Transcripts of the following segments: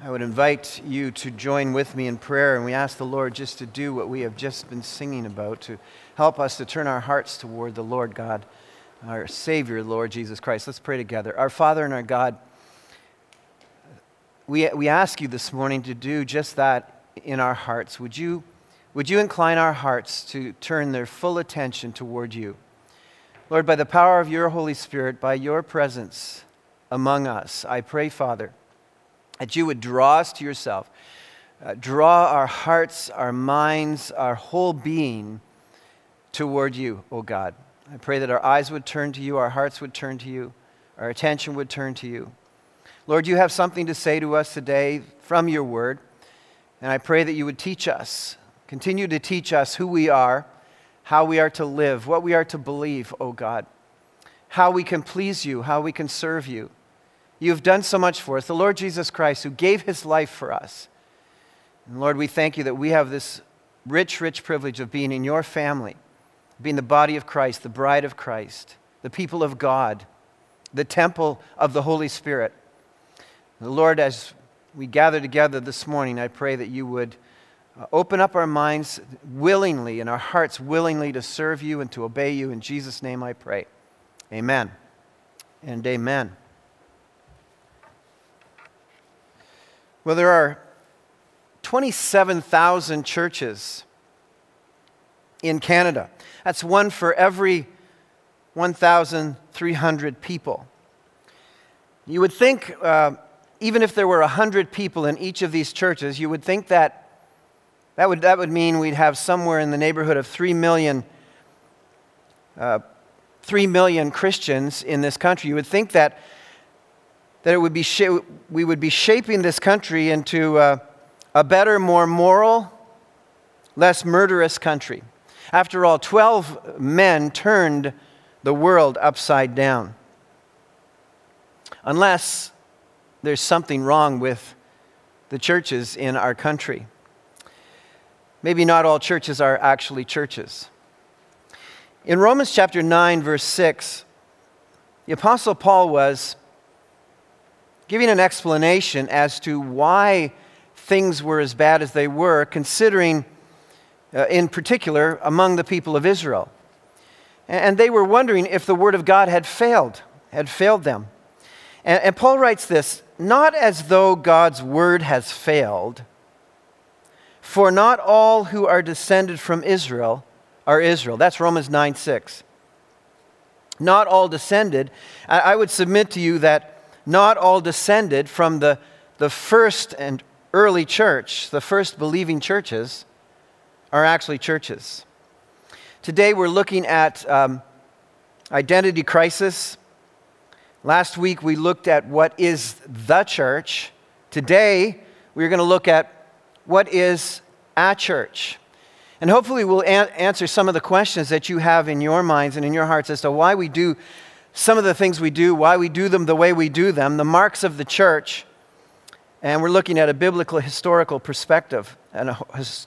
I would invite you to join with me in prayer, and we ask the Lord just to do what we have just been singing about, to help us to turn our hearts toward the Lord God, our Savior, Lord Jesus Christ. Let's pray together. Our Father and our God, we, we ask you this morning to do just that in our hearts. Would you, would you incline our hearts to turn their full attention toward you? Lord, by the power of your Holy Spirit, by your presence among us, I pray, Father that you would draw us to yourself. Uh, draw our hearts, our minds, our whole being toward you, O oh God. I pray that our eyes would turn to you, our hearts would turn to you, our attention would turn to you. Lord, you have something to say to us today from your word, and I pray that you would teach us, continue to teach us who we are, how we are to live, what we are to believe, O oh God, how we can please you, how we can serve you. You have done so much for us. The Lord Jesus Christ, who gave his life for us. And Lord, we thank you that we have this rich, rich privilege of being in your family, being the body of Christ, the bride of Christ, the people of God, the temple of the Holy Spirit. The Lord, as we gather together this morning, I pray that you would uh, open up our minds willingly and our hearts willingly to serve you and to obey you. In Jesus' name I pray. Amen and amen. Well, there are 27,000 churches in Canada. That's one for every 1,300 people. You would think, uh, even if there were 100 people in each of these churches, you would think that that would, that would mean we'd have somewhere in the neighborhood of 3 million, uh, 3 million Christians in this country. You would think that that it would be sh- we would be shaping this country into a, a better, more moral, less murderous country. After all, 12 men turned the world upside down. Unless there's something wrong with the churches in our country. Maybe not all churches are actually churches. In Romans chapter 9, verse 6, the Apostle Paul was giving an explanation as to why things were as bad as they were, considering, uh, in particular, among the people of Israel. And they were wondering if the Word of God had failed, had failed them. And, and Paul writes this not as though God's Word has failed, for not all who are descended from Israel are Israel. That's Romans 9 6. Not all descended. I, I would submit to you that not all descended from the, the first and early church, the first believing churches, are actually churches. Today we're looking at um, identity crisis. Last week we looked at what is the church. Today we're going to look at what is a church. And hopefully we'll an- answer some of the questions that you have in your minds and in your hearts as to why we do some of the things we do, why we do them the way we do them, the marks of the church, and we're looking at a biblical historical perspective and a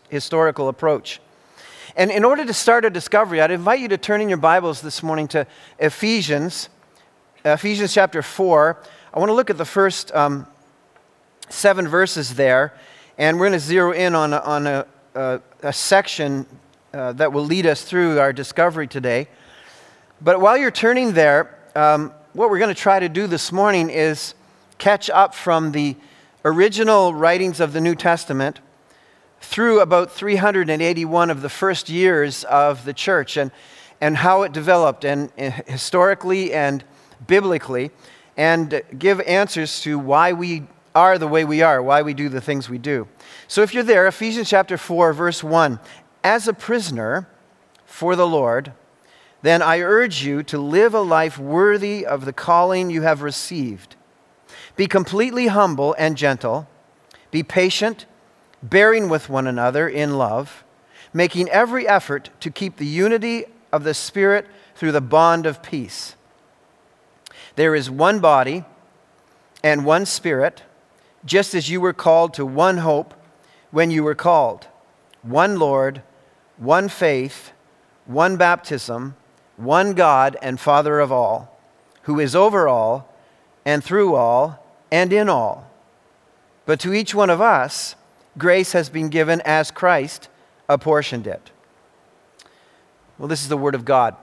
historical approach. And in order to start a discovery, I'd invite you to turn in your Bibles this morning to Ephesians, Ephesians chapter 4. I want to look at the first um, seven verses there, and we're going to zero in on a, on a, a, a section uh, that will lead us through our discovery today. But while you're turning there, um, what we're going to try to do this morning is catch up from the original writings of the New Testament through about 381 of the first years of the church and, and how it developed, and, and historically and biblically, and give answers to why we are the way we are, why we do the things we do. So if you're there, Ephesians chapter 4, verse 1 As a prisoner for the Lord, then I urge you to live a life worthy of the calling you have received. Be completely humble and gentle. Be patient, bearing with one another in love, making every effort to keep the unity of the Spirit through the bond of peace. There is one body and one Spirit, just as you were called to one hope when you were called, one Lord, one faith, one baptism one God and Father of all, who is over all and through all and in all. but to each one of us, grace has been given as Christ apportioned it. Well, this is the Word of God.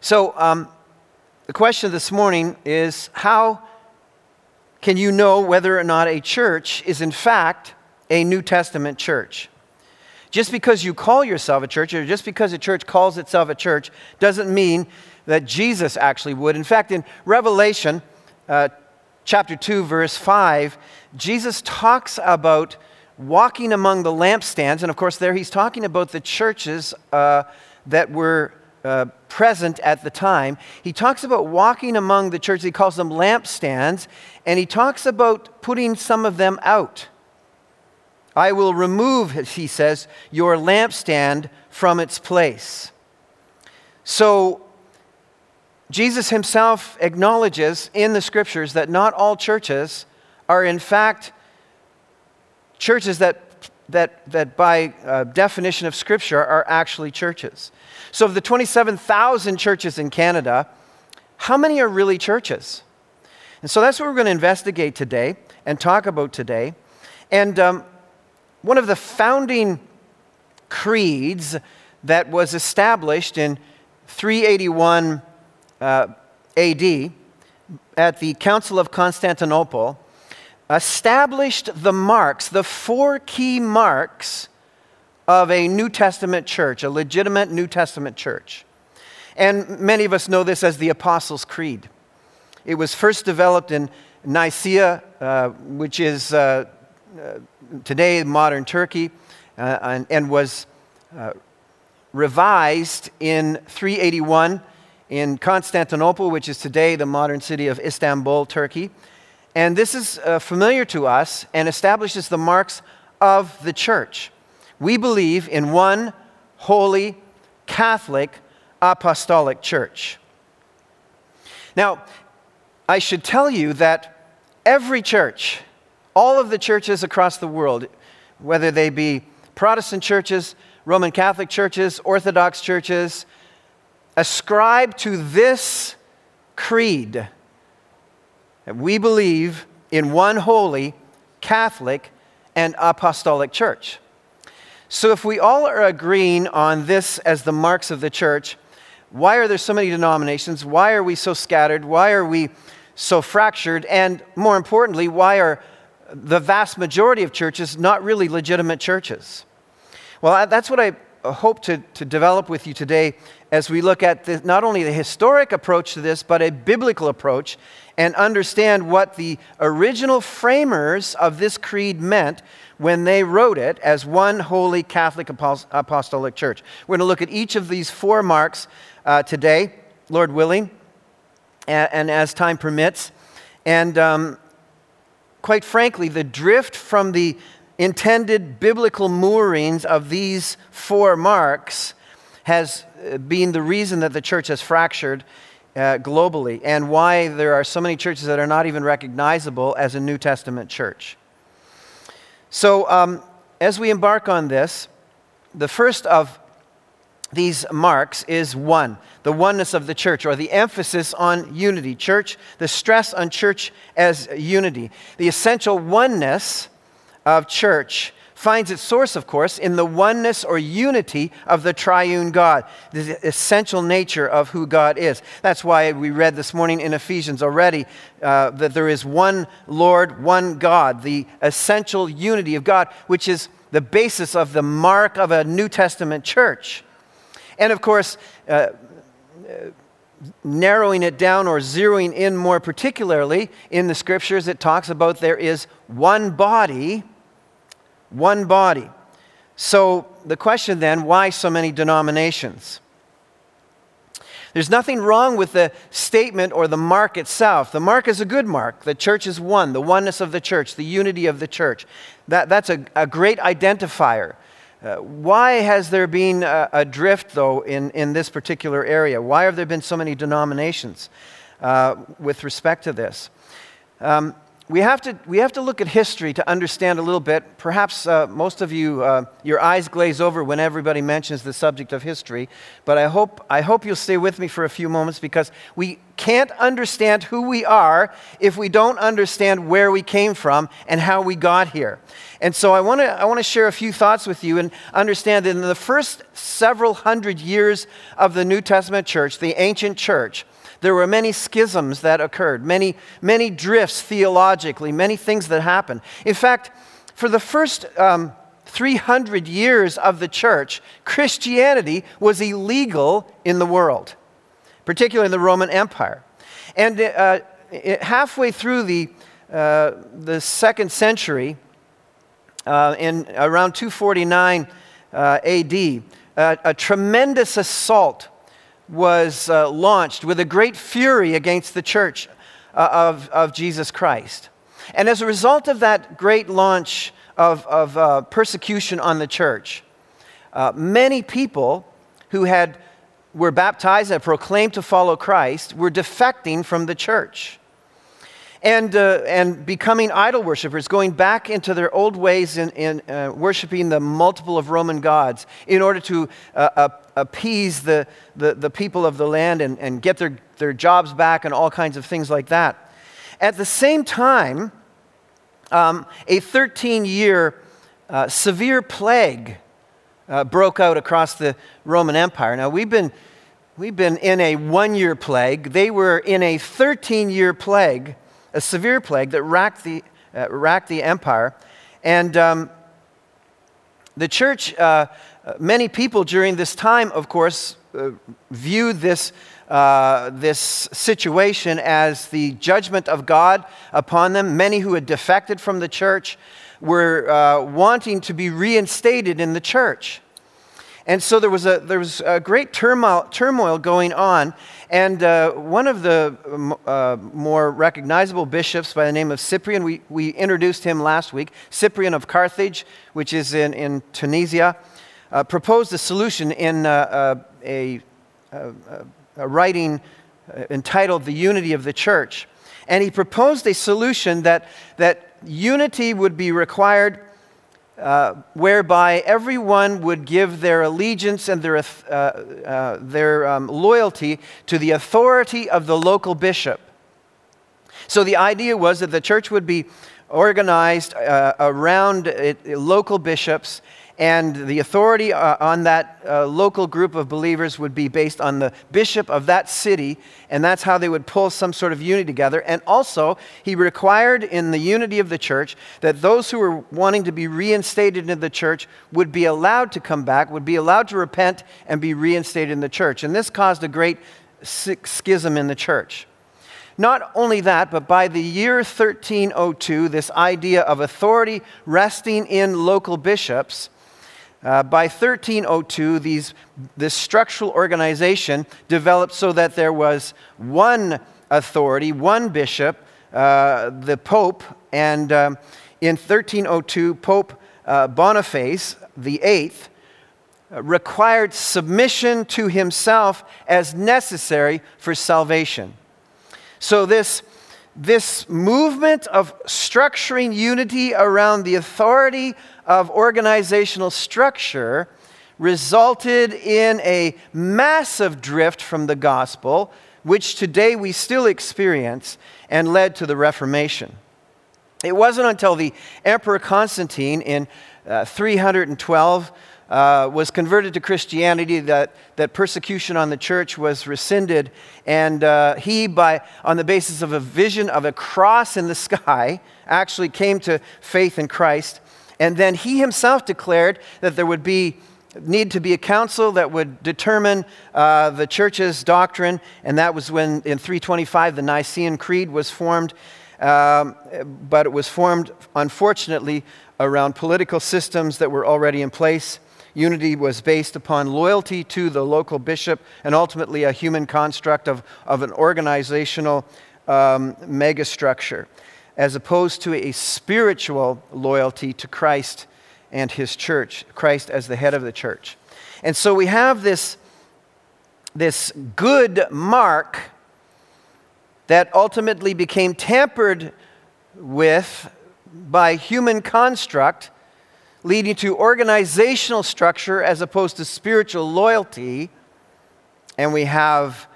So, um, the question this morning is how can you know whether or not a church is in fact a New Testament church? Just because you call yourself a church, or just because a church calls itself a church, doesn't mean that Jesus actually would. In fact, in Revelation uh, chapter 2, verse 5, Jesus talks about walking among the lampstands. And of course, there he's talking about the churches uh, that were uh, present at the time. He talks about walking among the churches, he calls them lampstands, and he talks about putting some of them out. I will remove, he says, your lampstand from its place. So, Jesus himself acknowledges in the scriptures that not all churches are, in fact, churches that, that, that by uh, definition of Scripture, are actually churches. So, of the 27,000 churches in Canada, how many are really churches? And so that's what we're going to investigate today and talk about today. And um, one of the founding creeds that was established in 381 uh, AD at the Council of Constantinople established the marks, the four key marks of a New Testament church, a legitimate New Testament church. And many of us know this as the Apostles' Creed. It was first developed in Nicaea, uh, which is uh, today modern Turkey, uh, and, and, was uh, revised in 381 in Constantinople, which is today the modern city of Istanbul, Turkey. And this is uh, familiar to us and establishes the marks of the church. We believe in one holy, Catholic, apostolic church. Now, I should tell you that every church, all of the churches across the world, whether they be Protestant churches, Roman Catholic churches, Orthodox churches, ascribe to this creed that we believe in one holy, Catholic, and apostolic church. So, if we all are agreeing on this as the marks of the church, why are there so many denominations? Why are we so scattered? Why are we so fractured? And more importantly, why are the vast majority of churches not really legitimate churches? Well, that's what I hope to, to develop with you today as we look at the, not only the historic approach to this, but a biblical approach and understand what the original framers of this creed meant when they wrote it as one holy Catholic apostolic church. We're going to look at each of these four marks uh, today, Lord willing, and, and, as time permits. And um, quite frankly, the drift from the intended biblical moorings of these four marks has uh, been the reason that the church has fractured uh, globally and why there are so many churches that are not even recognizable as a New Testament church. So, um, as we embark on this, the first of these marks is one, the oneness of the church, or the emphasis on unity. Church, the stress on church as unity. The essential oneness of church finds its source, of course, in the oneness or unity of the triune God, the essential nature of who God is. That's why we read this morning in Ephesians already uh, that there is one Lord, one God, the essential unity of God, which is the basis of the mark of a New Testament church. And of course, uh, narrowing it down or zeroing in more particularly in the scriptures, it talks about there is one body one body. So the question then why so many denominations? There's nothing wrong with the statement or the mark itself. The mark is a good mark. The church is one, the oneness of the church, the unity of the church. That, that's a, a great identifier. Uh, why has there been a, a, drift, though, in, in this particular area? Why have there been so many denominations uh, with respect to this? Um, we have, to, we have to look at history to understand a little bit. Perhaps uh, most of you, uh, your eyes glaze over when everybody mentions the subject of history. But I hope, I hope you'll stay with me for a few moments because we can't understand who we are if we don't understand where we came from and how we got here. And so I want to I wanna share a few thoughts with you and understand that in the first several hundred years of the New Testament church, the ancient church, there were many schisms that occurred, many, many drifts theologically, many things that happened. In fact, for the first um, 300 years of the church, Christianity was illegal in the world, particularly in the Roman Empire. And uh, halfway through the, uh, the second century, uh, in around 249 uh, AD, uh, a tremendous assault was uh, launched with a great fury against the church uh, of, of Jesus Christ. And as a result of that great launch of, of uh, persecution on the church, uh, many people who had, were baptized and proclaimed to follow Christ were defecting from the church and, uh, and becoming idol worshippers, going back into their old ways in, in uh, worshiping the multiple of Roman gods in order to uh, appease the, the, the, people of the land and, and get their, their jobs back and all kinds of things like that. At the same time, um, a 13 year uh, severe plague uh, broke out across the Roman Empire. Now, we've been, we've been in a one year plague, they were in a 13 year plague a severe plague that racked the, uh, racked the empire. And um, the church, uh, many people during this time, of course, uh, viewed this, uh, this situation as the judgment of God upon them. Many who had defected from the church were uh, wanting to be reinstated in the church. And so there was a, there was a great turmoil, turmoil going on. And uh, one of the uh, more recognizable bishops by the name of Cyprian, we, we introduced him last week, Cyprian of Carthage, which is in, in Tunisia, uh, proposed a solution in uh, uh, a, a, a writing uh, entitled The Unity of the Church. And he proposed a solution that, that unity would be required uh, whereby everyone would give their allegiance and their, uh, uh, their um, loyalty to the authority of the local bishop. So the idea was that the church would be organized uh, around it, local bishops and the authority uh, on that uh, local group of believers would be based on the bishop of that city, and that's how they would pull some sort of unity together. And also, he required in the unity of the church that those who were wanting to be reinstated in the church would be allowed to come back, would be allowed to repent and be reinstated in the church. And this caused a great schism in the church. Not only that, but by the year 1302, this idea of authority resting in local bishops uh, by 1302, these, this structural organization developed so that there was one authority, one bishop, uh, the Pope, and um, in 1302, Pope uh, Boniface VIII uh, required submission to himself as necessary for salvation. So, this this movement of structuring unity around the authority of organizational structure resulted in a massive drift from the gospel, which today we still experience, and led to the Reformation. It wasn't until the Emperor Constantine in uh, 312 uh, was converted to Christianity, that, that persecution on the church was rescinded. And uh, he, by, on the basis of a vision of a cross in the sky, actually came to faith in Christ. And then he himself declared that there would be need to be a council that would determine uh, the church's doctrine, and that was when in 325 the Nicene Creed was formed. Um, but it was formed, unfortunately, around political systems that were already in place. Unity was based upon loyalty to the local bishop and ultimately a human construct of, of an organizational um, megastructure, as opposed to a spiritual loyalty to Christ and his church, Christ as the head of the church. And so we have this, this good mark that ultimately became tampered with, by human construct, leading to organizational structure as opposed to spiritual loyalty. And we have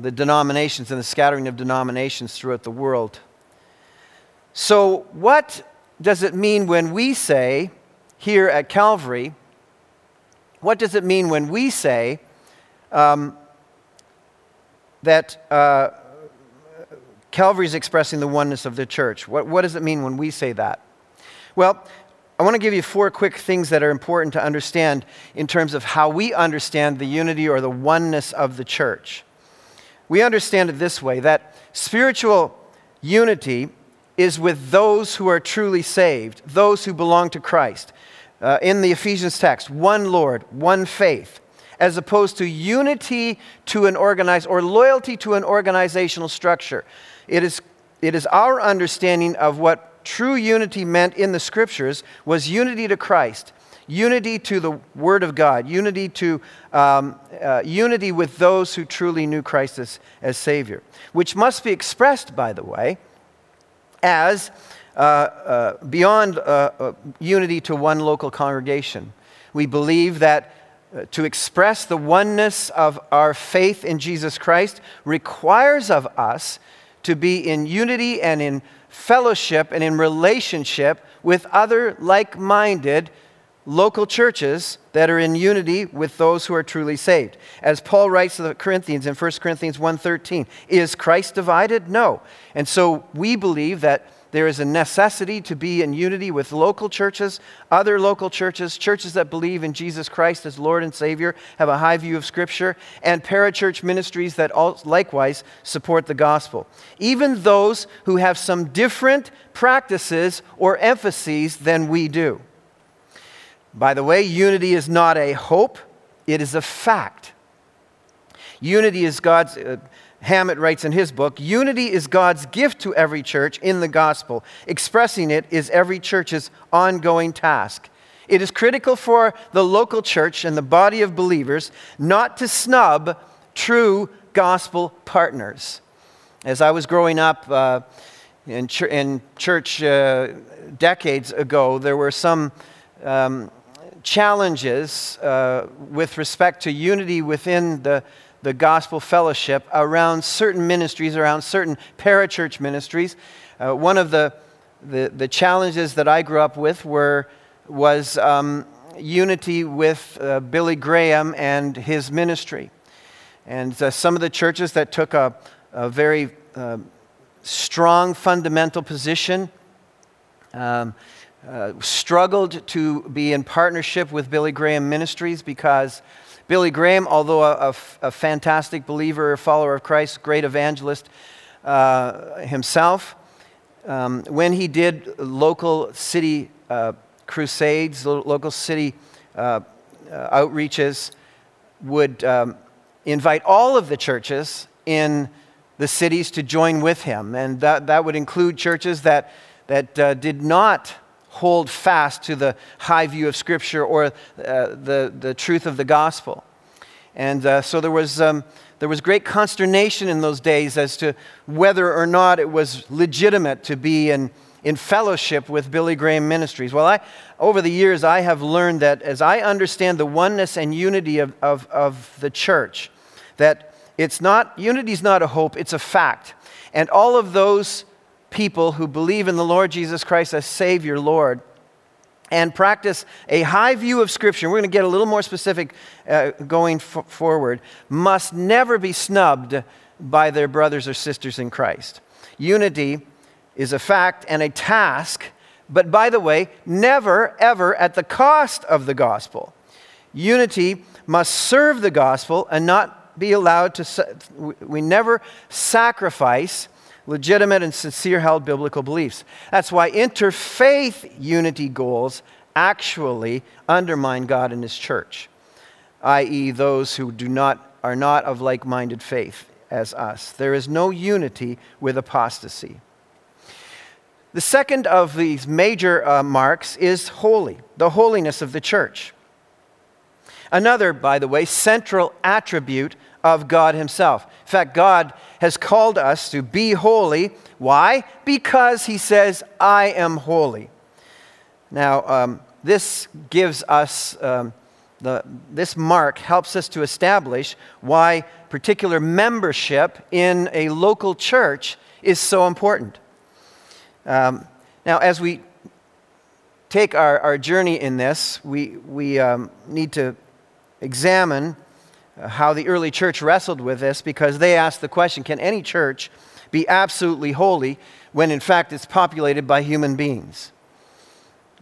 the denominations and the scattering of denominations throughout the world. So, what does it mean when we say here at Calvary, what does it mean when we say um, that uh, Calvary is expressing the oneness of the church? What, what does it mean when we say that? Well, I want to give you four quick things that are important to understand in terms of how we understand the unity or the oneness of the church. We understand it this way that spiritual unity is with those who are truly saved, those who belong to Christ. Uh, in the Ephesians text, one Lord, one faith, as opposed to unity to an organized or loyalty to an organizational structure. It is, it is our understanding of what true unity meant in the scriptures was unity to Christ, unity to the Word of God, unity to um, uh, unity with those who truly knew Christ as, as Savior, which must be expressed, by the way, as uh, uh, beyond uh, uh, unity to one local congregation. We believe that uh, to express the oneness of our faith in Jesus Christ requires of us to be in unity and in fellowship and in relationship with other like minded local churches that are in unity with those who are truly saved. As Paul writes to the Corinthians in 1 Corinthians 1:13, is Christ divided? No. And so we believe that there is a necessity to be in unity with local churches, other local churches, churches that believe in Jesus Christ as Lord and Savior, have a high view of Scripture, and parachurch ministries that likewise support the gospel. Even those who have some different practices or emphases than we do. By the way, unity is not a hope, it is a fact. Unity is God's. Uh, Hammett writes in his book Unity is God's gift to every church in the gospel. Expressing it is every church's ongoing task. It is critical for the local church and the body of believers not to snub true gospel partners. As I was growing up uh, in, ch- in, church uh, decades ago, there were some um, challenges uh, with respect to unity within the the gospel fellowship around certain ministries, around certain parachurch ministries. Uh, one of the, the, the, challenges that I grew up with were, was um, unity with uh, Billy Graham and his ministry. And uh, some of the churches that took a, a very uh, strong fundamental position um, uh, struggled to be in partnership with Billy Graham Ministries because Billy Graham, although a, a, a fantastic believer, follower of Christ, great evangelist uh, himself, um, when he did local city uh, crusades, local city uh, uh, outreaches, would um, invite all of the churches in the cities to join with him. And that, that would include churches that, that uh, did not hold fast to the high view of Scripture or uh, the, the truth of the gospel. And uh, so there was, um, there was great consternation in those days as to whether or not it was legitimate to be in, in fellowship with Billy Graham Ministries. Well, I, over the years, I have learned that as I understand the oneness and unity of, of, of the church, that it's not, unity is not a hope, it's a fact. And all of those people who believe in the Lord Jesus Christ as Savior, Lord, and practice a high view of Scripture, we're going to get a little more specific uh, going f- forward, must never be snubbed by their brothers or sisters in Christ. Unity is a fact and a task, but by the way, never, ever at the cost of the gospel. Unity must serve the gospel and not be allowed to, we never sacrifice legitimate and sincere held biblical beliefs. That's why interfaith unity goals actually undermine God and His church, i.e., those who do not, are not of like minded faith as us. There is no unity with apostasy. The second of these major uh, marks is holy, the holiness of the church. Another, by the way, central attribute of God Himself. In fact, God has called us to be holy. Why? Because He says, I am holy. Now, um, this gives us, um, the, this mark helps us to establish why particular membership in a local church is so important. Um, now, as we take our, our journey in this, we, we um, need to examine how the early church wrestled with this because they asked the question can any church be absolutely holy when in fact it's populated by human beings?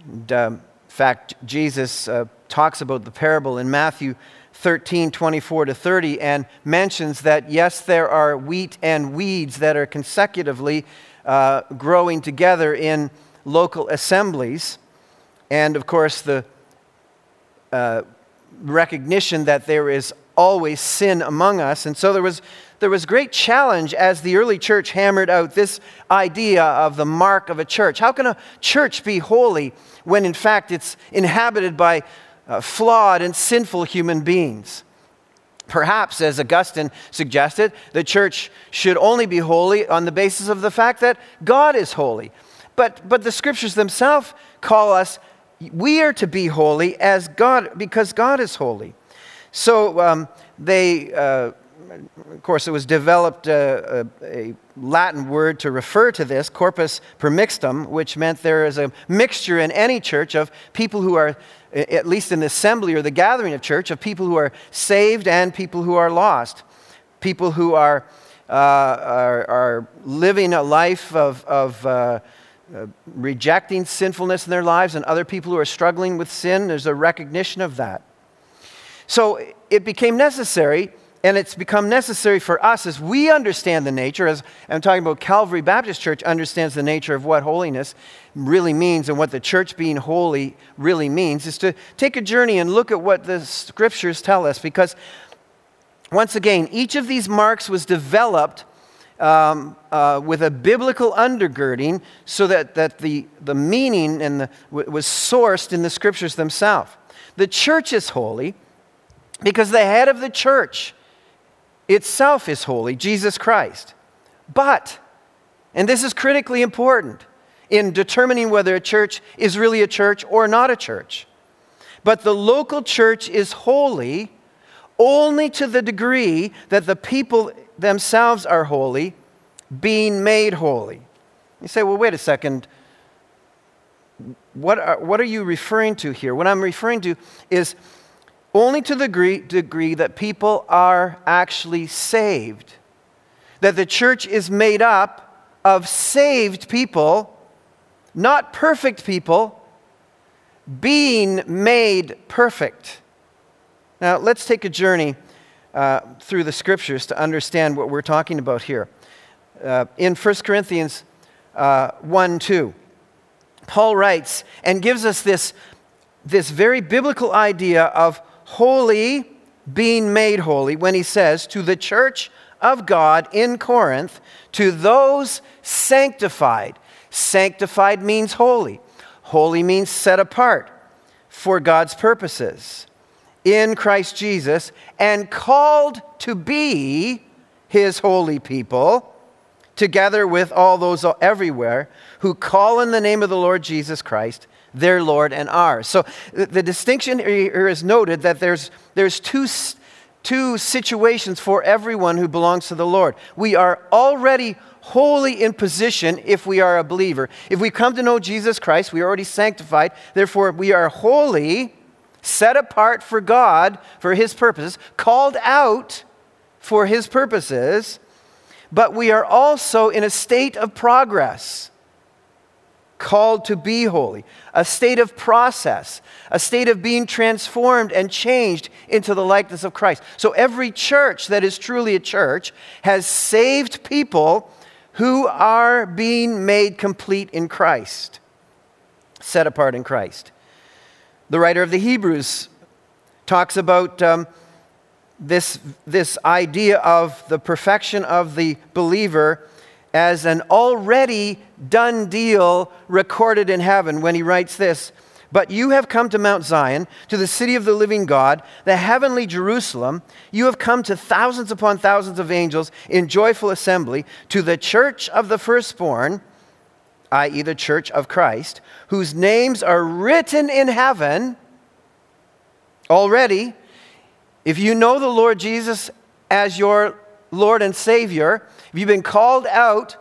And, um, in fact, Jesus uh, talks about the parable in Matthew 13, 24 to 30, and mentions that yes, there are wheat and weeds that are consecutively uh, growing together in local assemblies. And of course, the uh, recognition that there is always sin among us. And so there was, there was great challenge as the early church hammered out this idea of the mark of a church. How can a church be holy when, in fact, it's inhabited by uh, flawed and sinful human beings? Perhaps, as Augustine suggested, the church should only be holy on the basis of the fact that God is holy. But, but the scriptures themselves call us, we are to be holy as God, because God is holy. So um, they, uh, of course, it was developed uh, a, a, Latin word to refer to this, corpus permixtum, which meant there is a mixture in any church of people who are at least in the assembly or the gathering of church, of people who are saved and people who are lost. People who are, uh, are, are, living a life of, of uh, uh, rejecting sinfulness in their lives, and other people who are struggling with sin. There's a recognition of that. So it became necessary and it's become necessary for us as we understand the nature, as I'm talking about Calvary Baptist Church understands the nature of what holiness really means and what the church being holy really means, is to take a journey and look at what the scriptures tell us. Because, once again, each of these marks was developed um, uh, with a biblical undergirding so that, that the, the meaning and the, was sourced in the scriptures themselves. The church is holy because the head of the church itself is holy, Jesus Christ. But, and this is critically important in determining whether a church is really a church or not a church, but the local church is holy only to the degree that the people themselves are holy, being made holy. You say, well, wait a second. What are, what are you referring to here? What I'm referring to is only to the degree, that people are actually saved. That the church is made up of saved people, not perfect people, being made perfect. Now, let's take a journey uh, through the scriptures to understand what we're talking about here. Uh, in 1 Corinthians uh, 1 2, Paul writes and gives us this, this very biblical idea of holy, being made holy, when he says, To the church of God in Corinth, to those sanctified. Sanctified means holy, holy means set apart for God's purposes in Christ Jesus, and called to be his holy people, together with all those everywhere who call in the name of the Lord Jesus Christ their Lord and ours. So the distinction here is noted that there's, there's two, two situations for everyone who belongs to the Lord. We are already wholly in position if we are a believer. If we come to know Jesus Christ, we are already sanctified. Therefore, we are holy, set apart for God, for His purposes, called out for His purposes. But we are also in a state of progress called to be holy, a state of process, a state of being transformed and changed into the likeness of Christ. So every church that is truly a church has saved people who are being made complete in Christ, set apart in Christ. The writer of the Hebrews talks about um, this, this idea of the perfection of the believer as an already done deal recorded in heaven when he writes this But you have come to Mount Zion, to the city of the living God, the heavenly Jerusalem. You have come to thousands upon thousands of angels in joyful assembly, to the church of the firstborn, i.e., the church of Christ, whose names are written in heaven already. If you know the Lord Jesus as your Lord and Savior, if you've been called out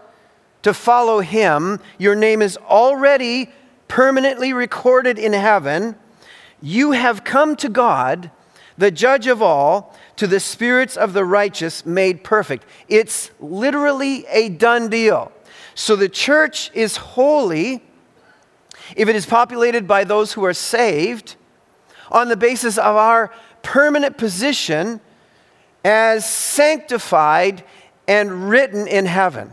to follow Him, your name is already permanently recorded in heaven. You have come to God, the judge of all, to the spirits of the righteous made perfect. It's literally a done deal. So the church is holy if it is populated by those who are saved on the basis of our permanent position as sanctified and written in heaven.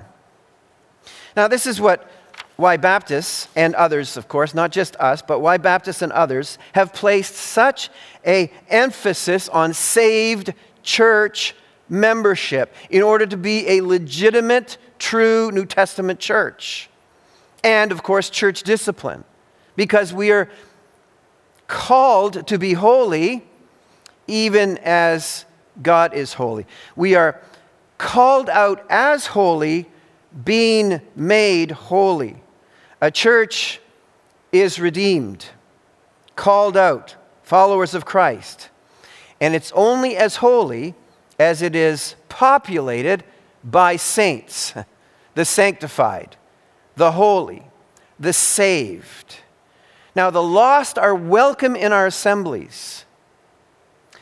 Now, this is what why Baptists and others, of course, not just us, but why Baptists and others have placed such a emphasis on saved church membership in order to be a legitimate, true New Testament church. And, of course, church discipline, because we are called to be holy even as God is holy. We are called out as holy, being made holy. A church is redeemed, called out, followers of Christ. And it's only as holy as it is populated by saints, the sanctified, the holy, the saved. Now, the lost are welcome in our assemblies.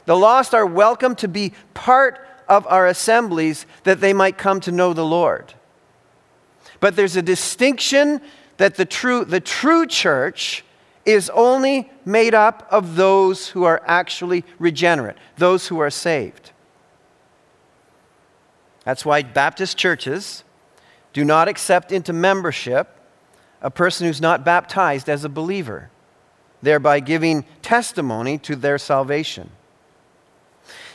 The lost are welcome to be part of our assemblies that they might come to know the Lord. But there's a distinction that the true, the true church is only made up of those who are actually regenerate, those who are saved. That's why Baptist churches do not accept into membership a person who's not baptized as a believer, thereby giving testimony to their salvation.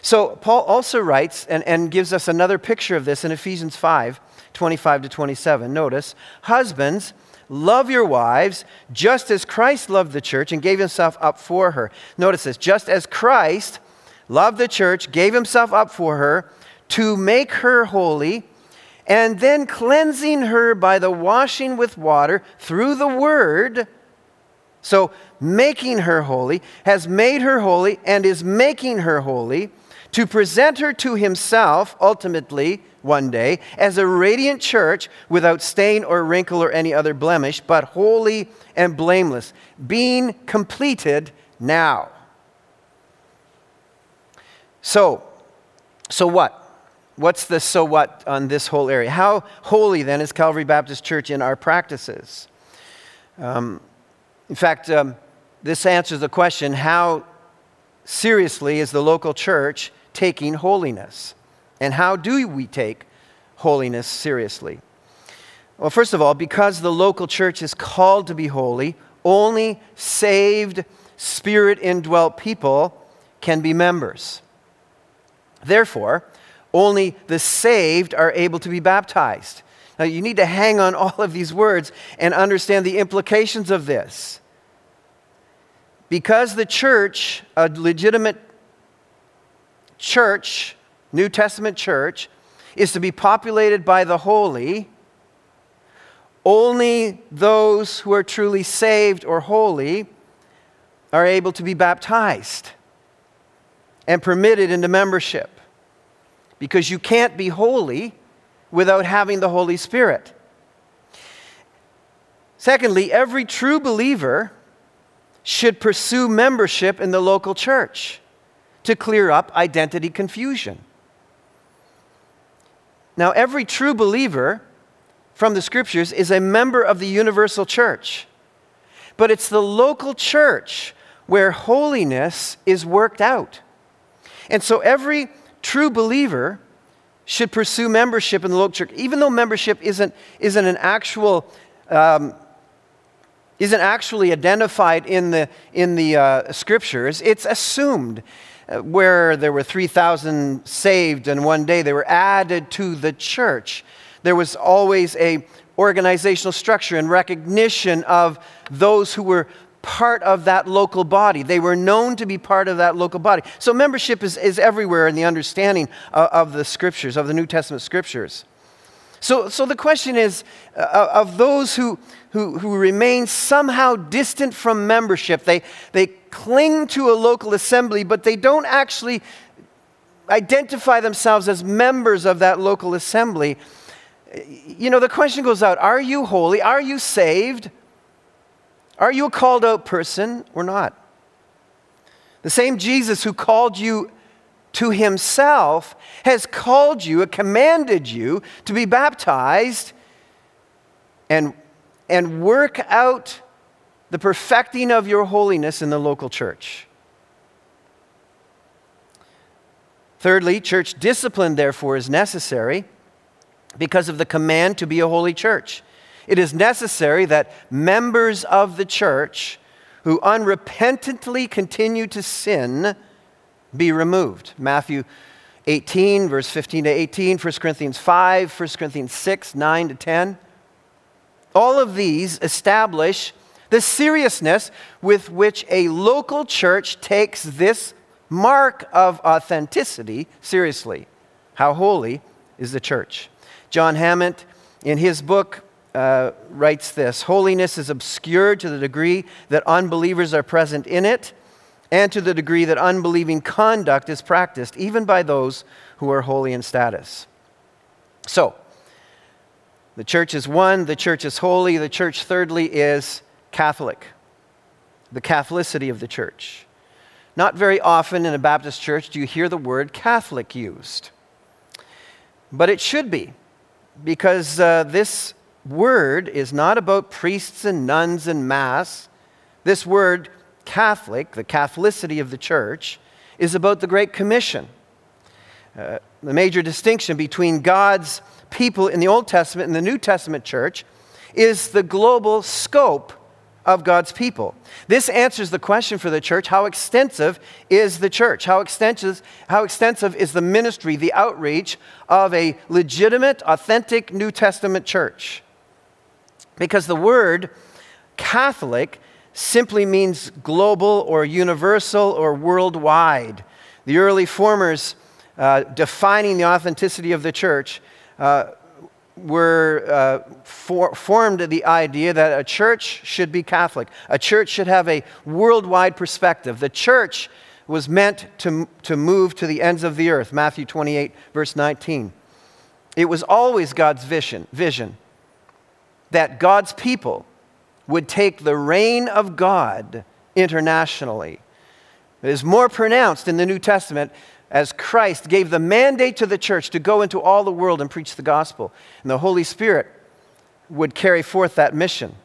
So, Paul also writes and, and gives us another picture of this in Ephesians 5 25 to 27. Notice, husbands, love your wives just as Christ loved the church and gave himself up for her. Notice this just as Christ loved the church, gave himself up for her to make her holy and then cleansing her by the washing with water through the word. So, making her holy, has made her holy, and is making her holy to present her to himself ultimately one day as a radiant church without stain or wrinkle or any other blemish, but holy and blameless, being completed now. So, so what? What's the so what on this whole area? How holy then is Calvary Baptist Church in our practices? Um, in fact, um, this answers the question how seriously is the local church taking holiness? And how do we take holiness seriously? Well, first of all, because the local church is called to be holy, only saved, spirit indwelt people can be members. Therefore, only the saved are able to be baptized. Now, you need to hang on all of these words and understand the implications of this. Because the church, a legitimate church, New Testament church, is to be populated by the holy, only those who are truly saved or holy are able to be baptized and permitted into membership. Because you can't be holy without having the Holy Spirit. Secondly, every true believer should pursue membership in the local church to clear up identity confusion. Now, every true believer from the scriptures is a member of the universal church, but it's the local church where holiness is worked out. And so every true believer should pursue membership in the local church, even though membership isn't, isn't an actual. Um, isn't actually identified in the, in the uh, scriptures, it's assumed. Uh, where there were 3,000 saved in one day, they were added to the church. There was always a organizational structure and recognition of those who were part of that local body. They were known to be part of that local body. So membership is, is everywhere in the understanding of, of the scriptures, of the New Testament scriptures. So, so the question is uh, of those who, who, who remain somehow distant from membership, they, they cling to a local assembly, but they don't actually identify themselves as members of that local assembly. You know, the question goes out Are you holy? Are you saved? Are you a called out person or not? The same Jesus who called you to himself has called you, uh, commanded you to be baptized and, and work out the perfecting of your holiness in the local church. Thirdly, church discipline, therefore, is necessary because of the command to be a holy church. It is necessary that members of the church who unrepentantly continue to sin be removed. Matthew 18, verse 15 to 18, 1 Corinthians 5, 1 Corinthians 6, 9 to 10. All of these establish the seriousness with which a local church takes this mark of authenticity seriously. How holy is the church? John Hammett, in his book, uh, writes this Holiness is obscured to the degree that unbelievers are present in it, and to the degree that unbelieving conduct is practiced, even by those who are holy in status. So, the church is one, the church is holy, the church, thirdly, is Catholic. The Catholicity of the church. Not very often in a Baptist church do you hear the word Catholic used. But it should be, because uh, this word is not about priests and nuns and mass. This word, Catholic, the Catholicity of the church, is about the Great Commission. Uh, the major distinction between God's people in the Old Testament and the New Testament church is the global scope of God's people. This answers the question for the church how extensive is the church? How extensive, how extensive is the ministry, the outreach of a legitimate, authentic New Testament church? Because the word Catholic simply means global or universal or worldwide. The early formers uh, defining the authenticity of the church uh, were uh, for, formed the idea that a church should be Catholic. A church should have a worldwide perspective. The church was meant to, to move to the ends of the earth. Matthew 28, verse 19. It was always God's vision, vision that God's people would take the reign of God internationally. It is more pronounced in the New Testament as Christ gave the mandate to the church to go into all the world and preach the gospel. And the Holy Spirit would carry forth that mission.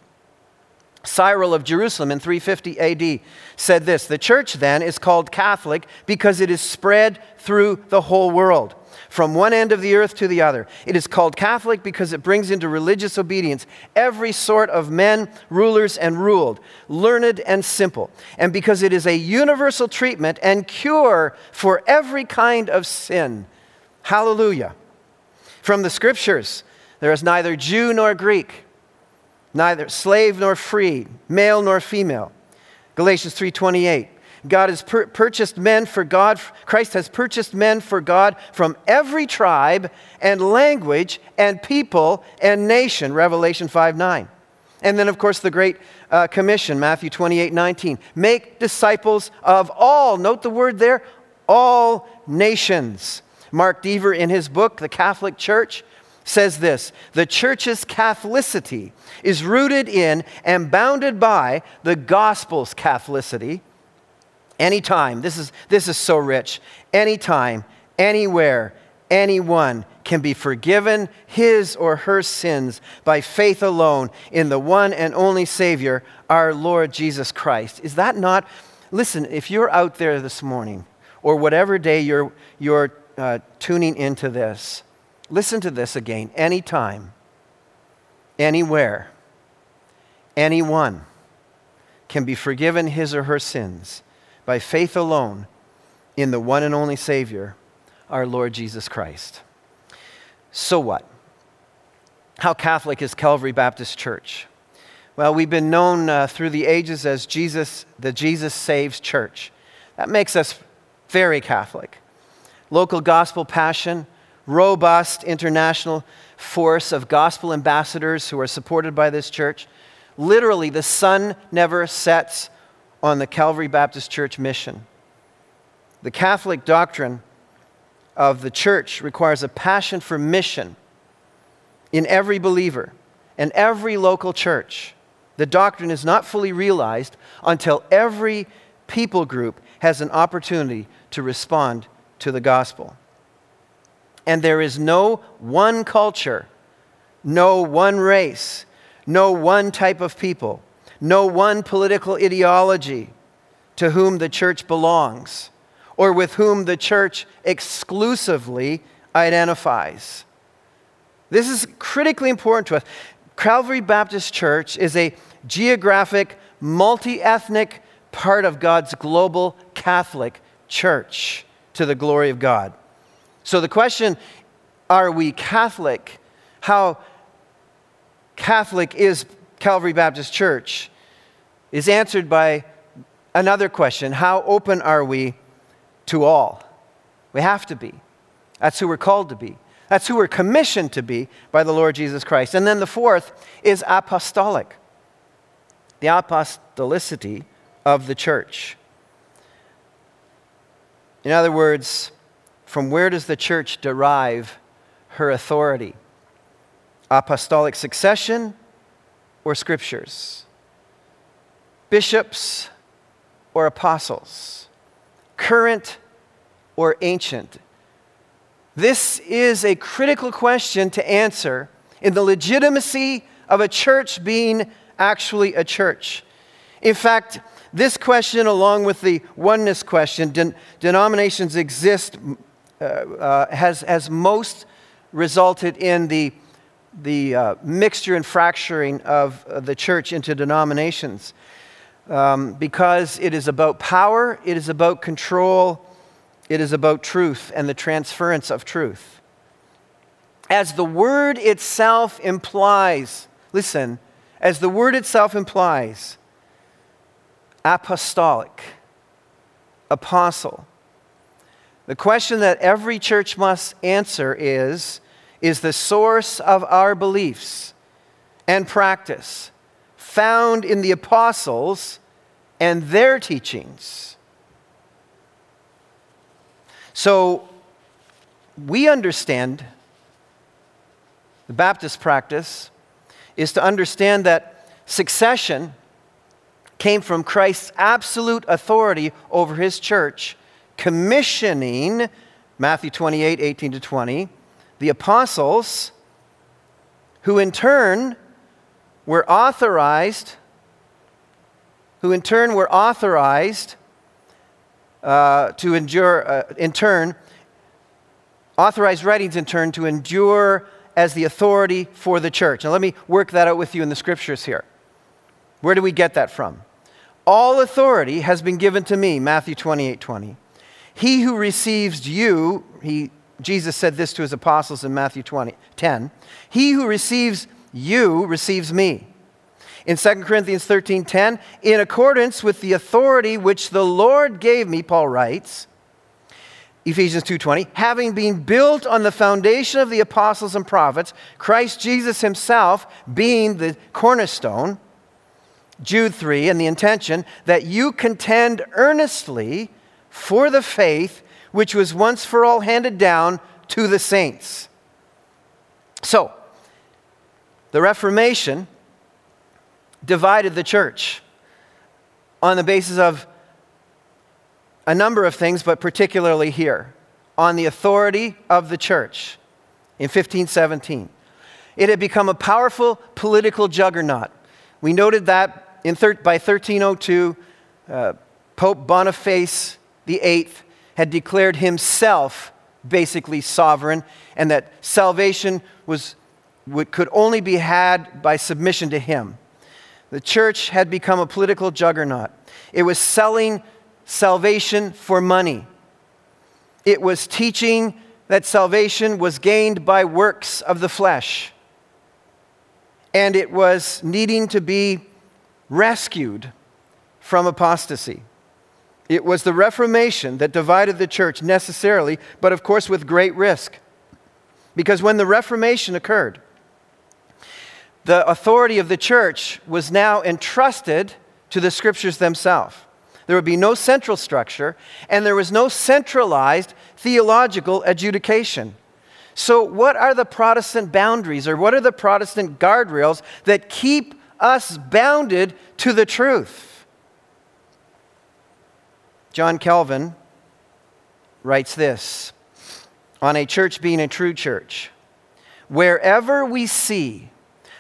Cyril of Jerusalem in 350 AD said this The church then is called Catholic because it is spread through the whole world from one end of the earth to the other. It is called Catholic because it brings into religious obedience every sort of men, rulers, and ruled, learned and simple, and because it is a universal treatment and cure for every kind of sin. Hallelujah. From the scriptures, there is neither Jew nor Greek, neither slave nor free, male nor female. Galatians 3:28 God has pur- purchased men for God, Christ has purchased men for God from every tribe and language and people and nation, Revelation 5 9. And then, of course, the Great uh, Commission, Matthew 28 19. Make disciples of all, note the word there, all nations. Mark Dever, in his book, The Catholic Church, says this The church's Catholicity is rooted in and bounded by the gospel's Catholicity Anytime, this is, this is so rich. Anytime, anywhere, anyone can be forgiven his or her sins by faith alone in the one and only Savior, our Lord Jesus Christ. Is that not? Listen, if you're out there this morning, or whatever day you're, you're uh, tuning into this, listen to this again. Anytime, anywhere, anyone can be forgiven his or her sins by faith alone in the one and only Savior, our Lord Jesus Christ. So what? How Catholic is Calvary Baptist Church? Well, we've been known uh, through the ages as Jesus, the Jesus Saves Church. That makes us very Catholic. Local gospel passion, robust international force of gospel ambassadors who are supported by this church. Literally, the sun never sets on the Calvary Baptist Church mission. The Catholic doctrine of the church requires a passion for mission in every believer and every local church. The doctrine is not fully realized until every people group has an opportunity to respond to the gospel. And there is no one culture, no one race, no one type of people, no one political ideology to whom the church belongs or with whom the church exclusively identifies. This is critically important to us. Calvary Baptist Church is a geographic, multi ethnic part of God's global Catholic church to the glory of God. So the question are we Catholic? How Catholic is Calvary Baptist Church? Is answered by another question How open are we to all? We have to be. That's who we're called to be. That's who we're commissioned to be by the Lord Jesus Christ. And then the fourth is apostolic the apostolicity of the church. In other words, from where does the church derive her authority? Apostolic succession or scriptures? Bishops or apostles? Current or ancient? This is a critical question to answer in the legitimacy of a church being actually a church. In fact, this question, along with the oneness question, den- denominations exist, uh, uh, has, has most resulted in the, the uh, mixture and fracturing of uh, the church into denominations. Um, because it is about power, it is about control, it is about truth and the transference of truth. As the word itself implies, listen, as the word itself implies, apostolic, apostle. The question that every church must answer is Is the source of our beliefs and practice found in the apostles and their teachings? So, we understand the Baptist practice is to understand that succession came from Christ's absolute authority over his church, commissioning, Matthew 28 18 to 20, the apostles, who in turn were authorized, who in turn were authorized uh, to endure, uh, in turn, authorized writings in turn to endure as the authority for the church. Now, let me work that out with you in the scriptures here. Where do we get that from? All authority has been given to me, Matthew 28 20. He who receives you, he, Jesus said this to his apostles in Matthew 20, 10. He who receives you receives me. In 2 Corinthians 13 10, in accordance with the authority which the Lord gave me, Paul writes, Ephesians 2:20, having been built on the foundation of the apostles and prophets, Christ Jesus himself being the cornerstone, Jude 3, and the intention that you contend earnestly for the faith which was once for all handed down to the saints. So, the Reformation divided the church on the basis of a number of things, but particularly here on the authority of the church in 1517. It had become a powerful political juggernaut. We noted that in thir- by 1302, uh, Pope Boniface VIII had declared himself basically sovereign and that salvation was, would, could only be had by submission to him. The church had become a political juggernaut. It was selling salvation for money. It was teaching that salvation was gained by works of the flesh. and it was needing to be rescued from apostasy. It was the Reformation that divided the church necessarily, but of course with great risk. Because when the Reformation occurred, the authority of the church was now entrusted to the scriptures themselves. There would be no central structure, and there was no centralized theological adjudication. So, what are the Protestant boundaries, or what are the Protestant guardrails that keep us bounded to the truth? John Calvin writes this on a church being a true church. Wherever we see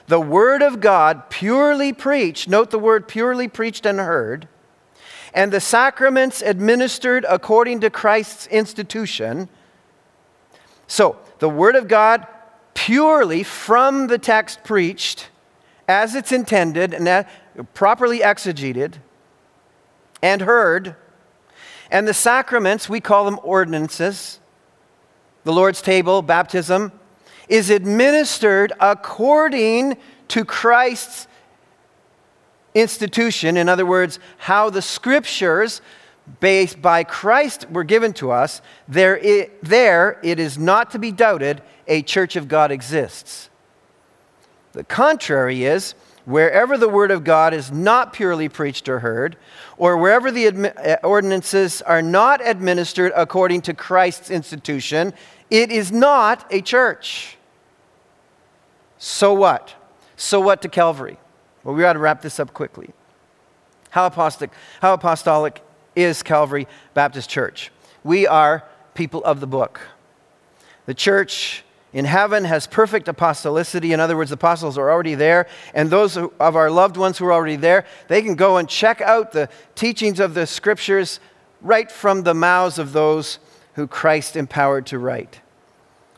the Word of God purely preached, note the word purely preached and heard, and the sacraments administered according to Christ's institution. So, the Word of God purely from the text preached as it's intended and properly exegeted and heard. And the sacraments, we call them ordinances, the Lord's table, baptism, is administered according to Christ's institution. In other words, how the scriptures based by Christ were given to us, there it, there it is not to be doubted a church of God exists. The contrary is wherever the word of God is not purely preached or heard, or wherever the uh, ordinances are not administered according to Christ's institution, it is not a church. So what? So what to Calvary? Well, we ought to wrap this up quickly. How apostolic, how apostolic is Calvary Baptist Church. We are people of the book. The church in heaven has perfect apostolicity. In other words, the apostles are already there, and those of our loved ones who are already there, they can go and check out the teachings of the scriptures right from the mouths of those who Christ empowered to write.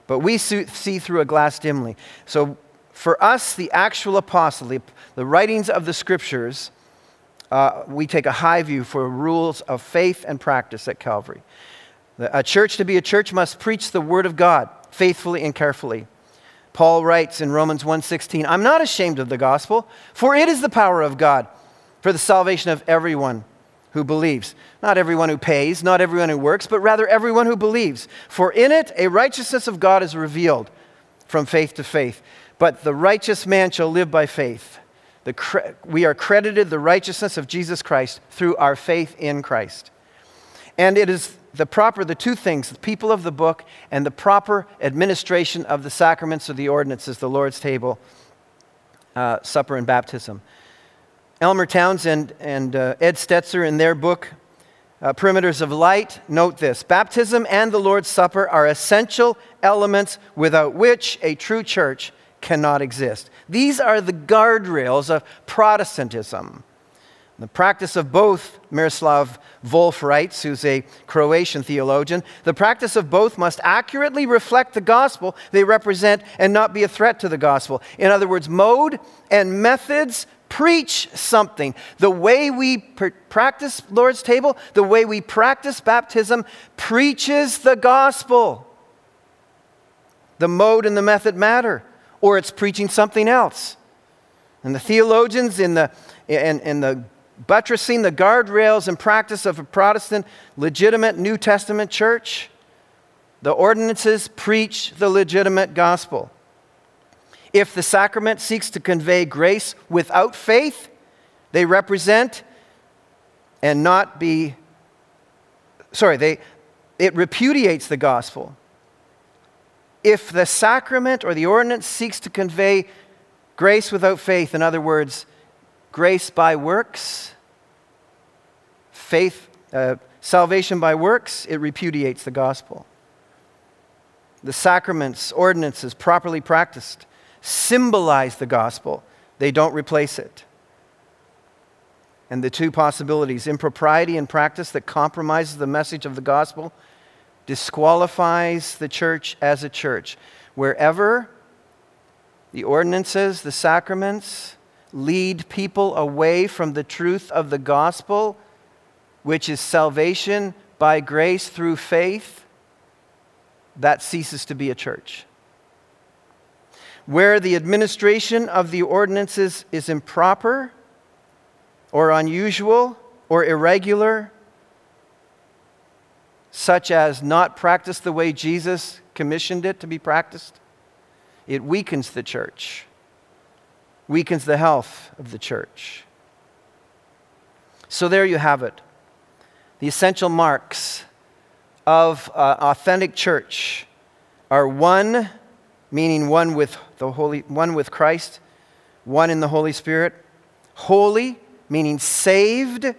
But we see through a glass dimly. So for us, the actual apostle, the, the writings of the scriptures, uh, we take a high view for rules of faith and practice at Calvary. A church to be a church must preach the word of God faithfully and carefully. Paul writes in Romans 1:16, "I'm not ashamed of the gospel, for it is the power of God for the salvation of everyone who believes. Not everyone who pays, not everyone who works, but rather everyone who believes. For in it a righteousness of God is revealed from faith to faith. But the righteous man shall live by faith." The, we are credited the righteousness of Jesus Christ through our faith in Christ. And it is the proper, the two things, the people of the book and the proper administration of the sacraments or the ordinances, the Lord's table, uh, supper, and baptism. Elmer Townsend and uh, Ed Stetzer, in their book, uh, Perimeters of Light, note this Baptism and the Lord's Supper are essential elements without which a true church cannot exist. These are the guardrails of Protestantism. The practice of both, Miroslav Volf writes, who's a Croatian theologian, the practice of both must accurately reflect the gospel they represent and not be a threat to the gospel. In other words, mode and methods preach something. The way we pr- practice Lord's table, the way we practice baptism, preaches the gospel. The mode and the method matter or it's preaching something else. And the theologians in the, in, in the buttressing the guardrails and practice of a Protestant legitimate New Testament church, the ordinances preach the legitimate gospel. If the sacrament seeks to convey grace without faith, they represent and not be, sorry, they, it repudiates the gospel if the sacrament or the ordinance seeks to convey grace without faith, in other words, grace by works, faith, uh, salvation by works, it repudiates the gospel. The sacraments, ordinances, properly practiced, symbolize the gospel, they don't replace it. And the two possibilities impropriety in practice that compromises the message of the gospel disqualifies the church as a church. Wherever the ordinances, the sacraments lead people away from the truth of the gospel, which is salvation by grace through faith, that ceases to be a church. Where the administration of the ordinances is improper or unusual or irregular, such as not practiced the way Jesus commissioned it to be practiced, it weakens the church, weakens the health of the church. So there you have it. The essential marks of uh, authentic church are one, meaning one with the Holy, one with Christ, one in the Holy Spirit, holy, meaning saved,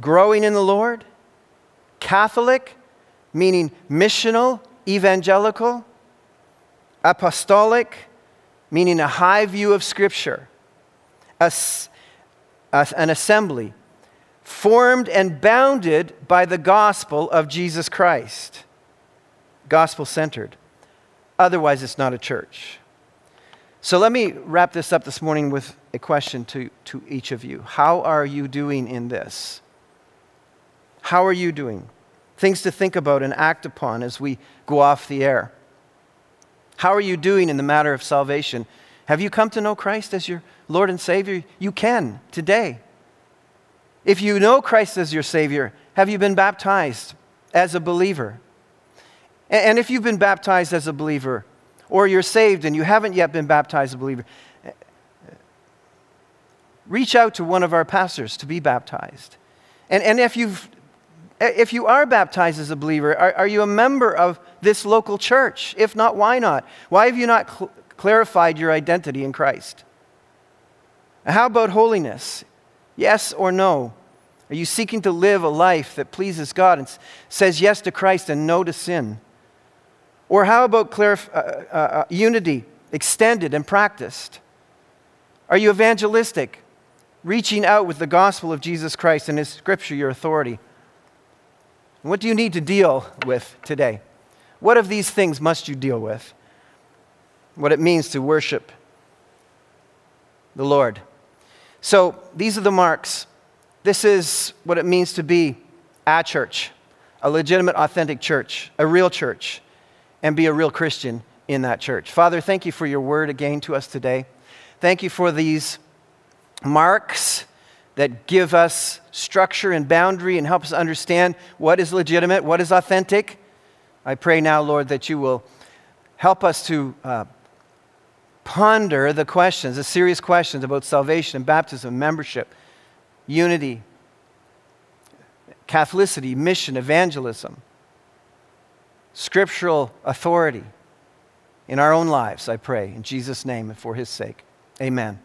growing in the Lord, Catholic, meaning missional, evangelical, apostolic, meaning a high view of Scripture, As, an assembly, formed and bounded by the gospel of Jesus Christ, gospel centered. Otherwise, it's not a church. So let me wrap this up this morning with a question to, to each of you. How are you doing in this? How are you doing? Things to think about and act upon as we go off the air. How are you doing in the matter of salvation? Have you come to know Christ as your Lord and Savior? You can today. If you know Christ as your Savior, have you been baptized as a believer? And if you've been baptized as a believer, or you're saved and you haven't yet been baptized as a believer, reach out to one of our pastors to be baptized. And, and if, you've, if you are baptized as a believer, are, are you a member of this local church? If not, why not? Why have you not cl- clarified your identity in Christ? How about holiness? Yes or no? Are you seeking to live a life that pleases God and says yes to Christ and no to sin? Or how about clarif- uh, uh, uh, unity extended and practiced? Are you evangelistic, reaching out with the gospel of Jesus Christ and His scripture, your authority? What do you need to deal with today? What of these things must you deal with? What it means to worship the Lord. So, these are the marks. This is what it means to be a church, a legitimate, authentic church, a real church and be a real Christian in that church. Father, thank you for your word again to us today. Thank you for these marks that give us structure and boundary and help us understand what is legitimate, what is authentic. I pray now, Lord, that you will help us to uh, ponder the questions, the serious questions about salvation and baptism, membership, unity, Catholicity, mission, evangelism scriptural authority in our own lives, I pray, in Jesus' name and for his sake. Amen.